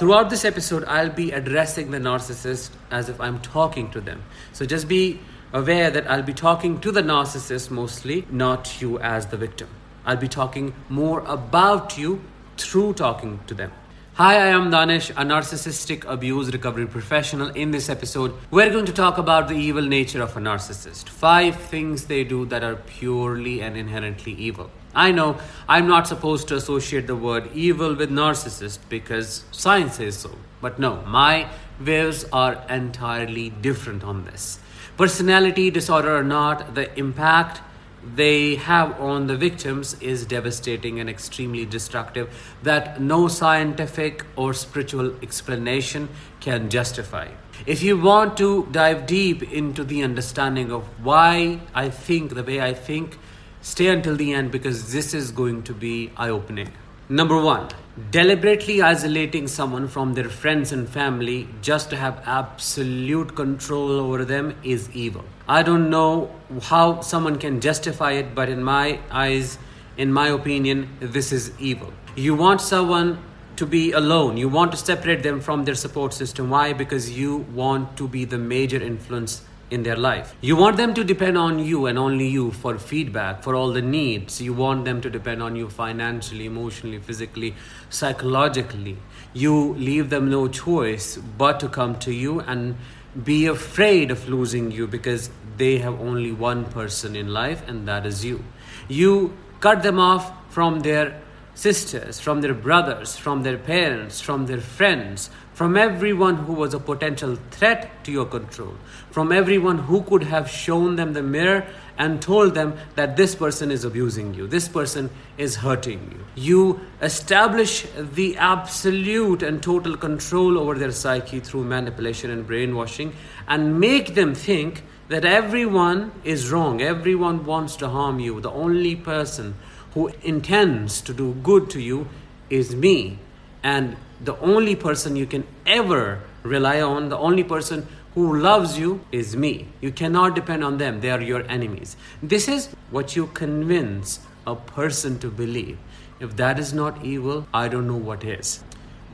throughout this episode, I'll be addressing the narcissist as if I'm talking to them. So just be aware that I'll be talking to the narcissist mostly, not you as the victim. I'll be talking more about you through talking to them. Hi, I am Danish, a narcissistic abuse recovery professional. In this episode, we're going to talk about the evil nature of a narcissist. Five things they do that are purely and inherently evil. I know I'm not supposed to associate the word evil with narcissist because science says so. But no, my views are entirely different on this. Personality disorder or not, the impact they have on the victims is devastating and extremely destructive that no scientific or spiritual explanation can justify. If you want to dive deep into the understanding of why I think the way I think, stay until the end because this is going to be eye opening. Number one, deliberately isolating someone from their friends and family just to have absolute control over them is evil. I don't know how someone can justify it, but in my eyes, in my opinion, this is evil. You want someone to be alone, you want to separate them from their support system. Why? Because you want to be the major influence in their life. You want them to depend on you and only you for feedback, for all the needs. You want them to depend on you financially, emotionally, physically, psychologically. You leave them no choice but to come to you and be afraid of losing you because they have only one person in life and that is you. You cut them off from their sisters, from their brothers, from their parents, from their friends, from everyone who was a potential threat to your control, from everyone who could have shown them the mirror and told them that this person is abusing you, this person is hurting you. You establish the absolute and total control over their psyche through manipulation and brainwashing and make them think that everyone is wrong, everyone wants to harm you. The only person who intends to do good to you is me. And the only person you can ever rely on, the only person who loves you is me. You cannot depend on them, they are your enemies. This is what you convince a person to believe. If that is not evil, I don't know what is.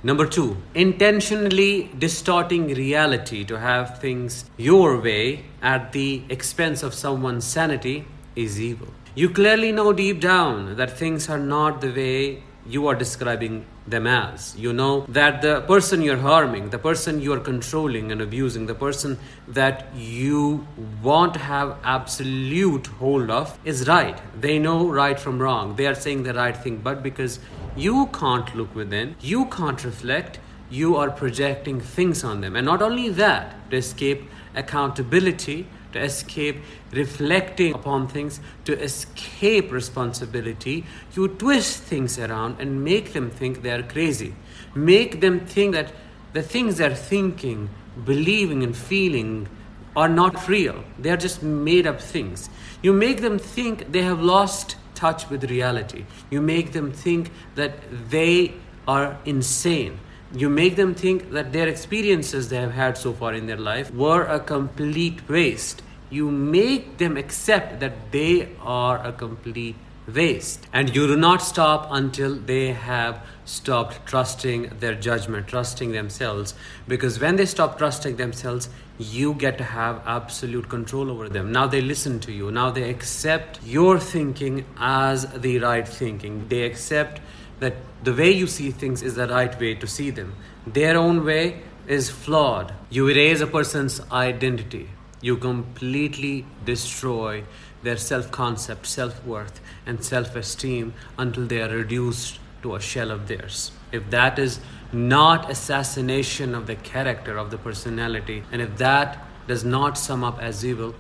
Number two, intentionally distorting reality to have things your way at the expense of someone's sanity is evil. You clearly know deep down that things are not the way you are describing them as. You know that the person you're harming, the person you are controlling and abusing, the person that you want to have absolute hold of is right. They know right from wrong. They are saying the right thing, but because you can't look within, you can't reflect, you are projecting things on them. And not only that, to escape accountability, to escape reflecting upon things, to escape responsibility, you twist things around and make them think they are crazy. Make them think that the things they're thinking, believing, and feeling are not real. They are just made up things. You make them think they have lost touch with reality. You make them think that they are insane you make them think that their experiences they have had so far in their life were a complete waste. You make them accept that they are a complete waste. And you do not stop until they have stopped trusting their judgment, trusting themselves. Because when they stop trusting themselves, you get to have absolute control over them. Now they listen to you. Now they accept your thinking as the right thinking. They accept that the way you see things is the right way to see them. Their own way is flawed. You erase a person's identity. You completely destroy their self concept, self worth, and self esteem until they are reduced to a shell of theirs. If that is not assassination of the character of the personality, and if that does not sum up as evil,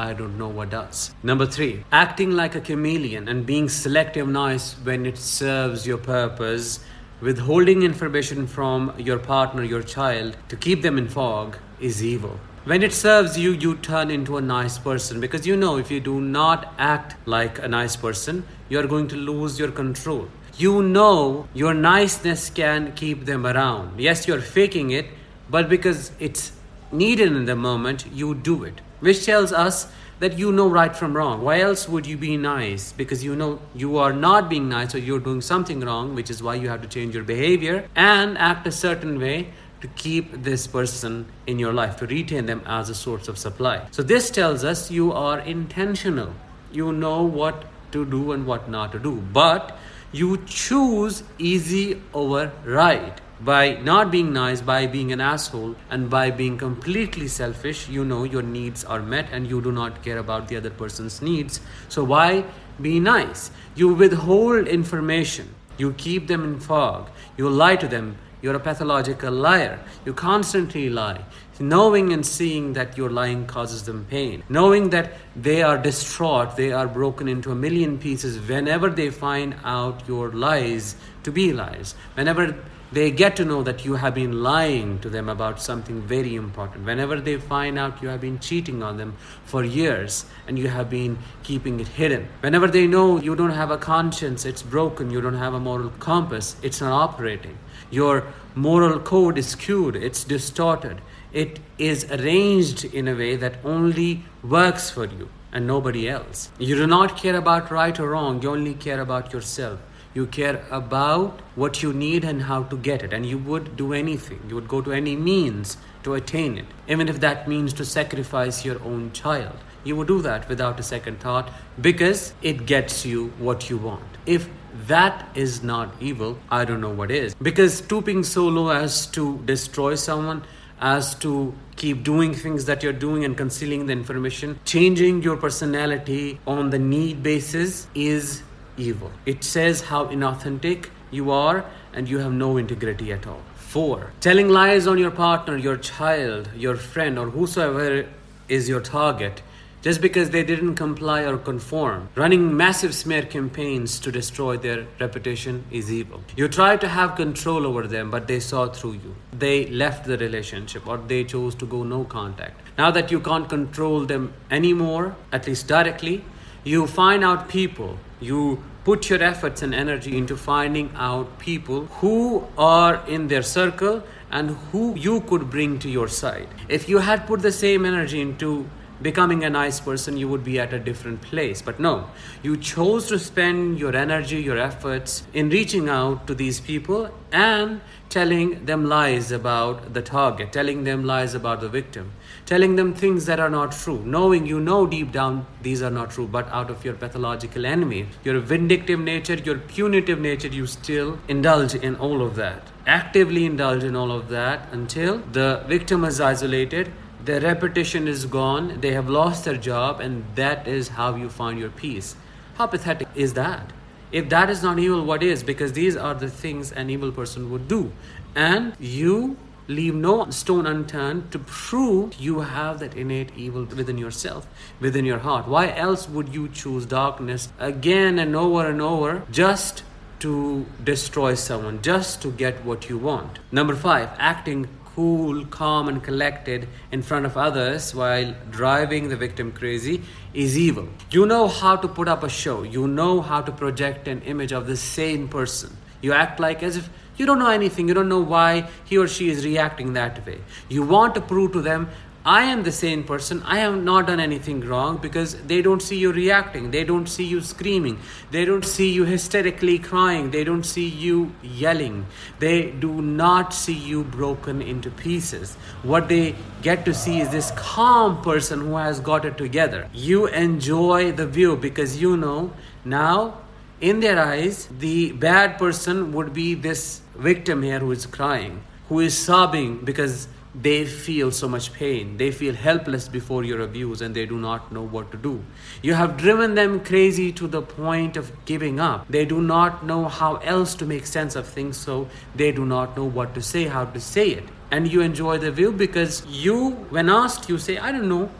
I don't know what does. Number three, acting like a chameleon and being selective nice when it serves your purpose, withholding information from your partner, your child, to keep them in fog is evil. When it serves you, you turn into a nice person because you know if you do not act like a nice person, you are going to lose your control. You know your niceness can keep them around. Yes, you're faking it, but because it's needed in the moment, you do it which tells us that you know right from wrong. Why else would you be nice? Because you know you are not being nice or you're doing something wrong, which is why you have to change your behavior and act a certain way to keep this person in your life, to retain them as a source of supply. So, this tells us you are intentional. You know what to do and what not to do. But you choose easy over right by not being nice, by being an asshole, and by being completely selfish, you know your needs are met and you do not care about the other person's needs. So, why be nice? You withhold information, you keep them in fog, you lie to them. You're a pathological liar. You constantly lie. Knowing and seeing that your lying causes them pain. Knowing that they are distraught, they are broken into a million pieces whenever they find out your lies to be lies. Whenever they get to know that you have been lying to them about something very important. Whenever they find out you have been cheating on them for years and you have been keeping it hidden. Whenever they know you don't have a conscience, it's broken, you don't have a moral compass, it's not operating. Your moral code is skewed, it's distorted. It is arranged in a way that only works for you and nobody else. You do not care about right or wrong, you only care about yourself. You care about what you need and how to get it, and you would do anything. You would go to any means to attain it, even if that means to sacrifice your own child. You would do that without a second thought because it gets you what you want. If that is not evil, I don't know what is. Because stooping so low as to destroy someone, as to keep doing things that you're doing and concealing the information, changing your personality on the need basis is evil. It says how inauthentic you are and you have no integrity at all. Four, telling lies on your partner, your child, your friend, or whosoever is your target just because they didn't comply or conform. Running massive smear campaigns to destroy their reputation is evil. You tried to have control over them, but they saw through you. They left the relationship or they chose to go no contact. Now that you can't control them anymore, at least directly, you find out people you put your efforts and energy into finding out people who are in their circle and who you could bring to your side. If you had put the same energy into becoming a nice person, you would be at a different place. But no, you chose to spend your energy, your efforts in reaching out to these people and telling them lies about the target, telling them lies about the victim, telling them things that are not true, knowing you know deep down these are not true, but out of your pathological enemy, your vindictive nature, your punitive nature, you still indulge in all of that. Actively indulge in all of that until the victim is isolated their reputation is gone, they have lost their job, and that is how you find your peace. How pathetic is that? If that is not evil, what is? Because these are the things an evil person would do. And you leave no stone unturned to prove you have that innate evil within yourself, within your heart. Why else would you choose darkness again and over and over just to destroy someone, just to get what you want? Number five, acting cool, calm, and collected in front of others while driving the victim crazy is evil. You know how to put up a show, you know how to project an image of the same person. You act like as if you don't know anything, you don't know why he or she is reacting that way. You want to prove to them I am the sane person. I have not done anything wrong because they don't see you reacting. They don't see you screaming. They don't see you hysterically crying. They don't see you yelling. They do not see you broken into pieces. What they get to see is this calm person who has got it together. You enjoy the view because you know now in their eyes the bad person would be this victim here who is crying, who is sobbing because they feel so much pain. They feel helpless before your abuse and they do not know what to do. You have driven them crazy to the point of giving up. They do not know how else to make sense of things, so they do not know what to say, how to say it. And you enjoy the view because you, when asked, you say, I don't know.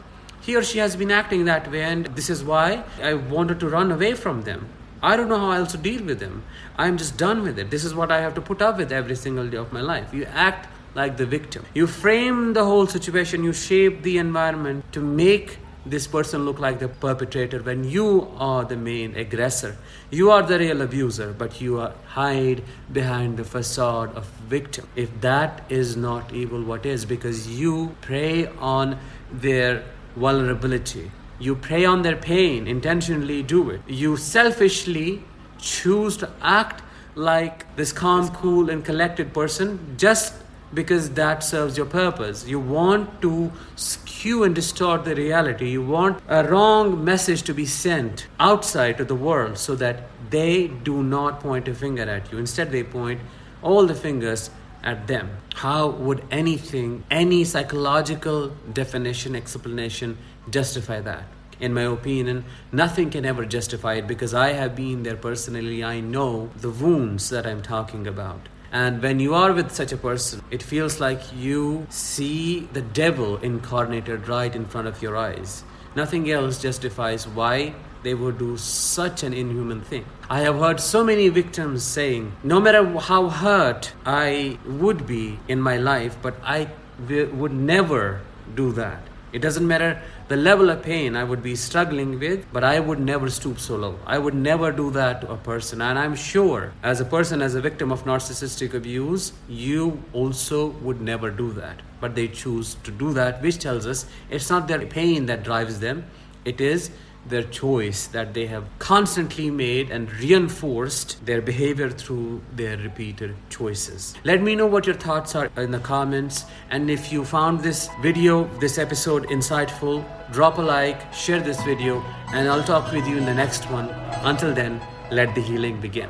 He or she has been acting that way, and this is why I wanted to run away from them. I don't know how else to deal with them. I'm just done with it. This is what I have to put up with every single day of my life. You act like the victim. You frame the whole situation, you shape the environment to make this person look like the perpetrator when you are the main aggressor. You are the real abuser, but you are hide behind the facade of victim. If that is not evil, what is? Because you prey on their vulnerability. You prey on their pain, intentionally do it. You selfishly choose to act like this calm, cool, and collected person just because that serves your purpose. You want to skew and distort the reality. You want a wrong message to be sent outside to the world so that they do not point a finger at you. Instead, they point all the fingers at them. How would anything, any psychological definition, explanation justify that? In my opinion, nothing can ever justify it because I have been there personally. I know the wounds that I'm talking about. And when you are with such a person, it feels like you see the devil incarnated right in front of your eyes. Nothing else justifies why they would do such an inhuman thing. I have heard so many victims saying, no matter how hurt I would be in my life, but I would never do that. It doesn't matter the level of pain I would be struggling with, but I would never stoop so low. I would never do that to a person. And I'm sure, as a person, as a victim of narcissistic abuse, you also would never do that. But they choose to do that, which tells us it's not their pain that drives them, it is their choice that they have constantly made and reinforced their behavior through their repeated choices. Let me know what your thoughts are in the comments. And if you found this video, this episode insightful, drop a like, share this video, and I'll talk with you in the next one. Until then, let the healing begin.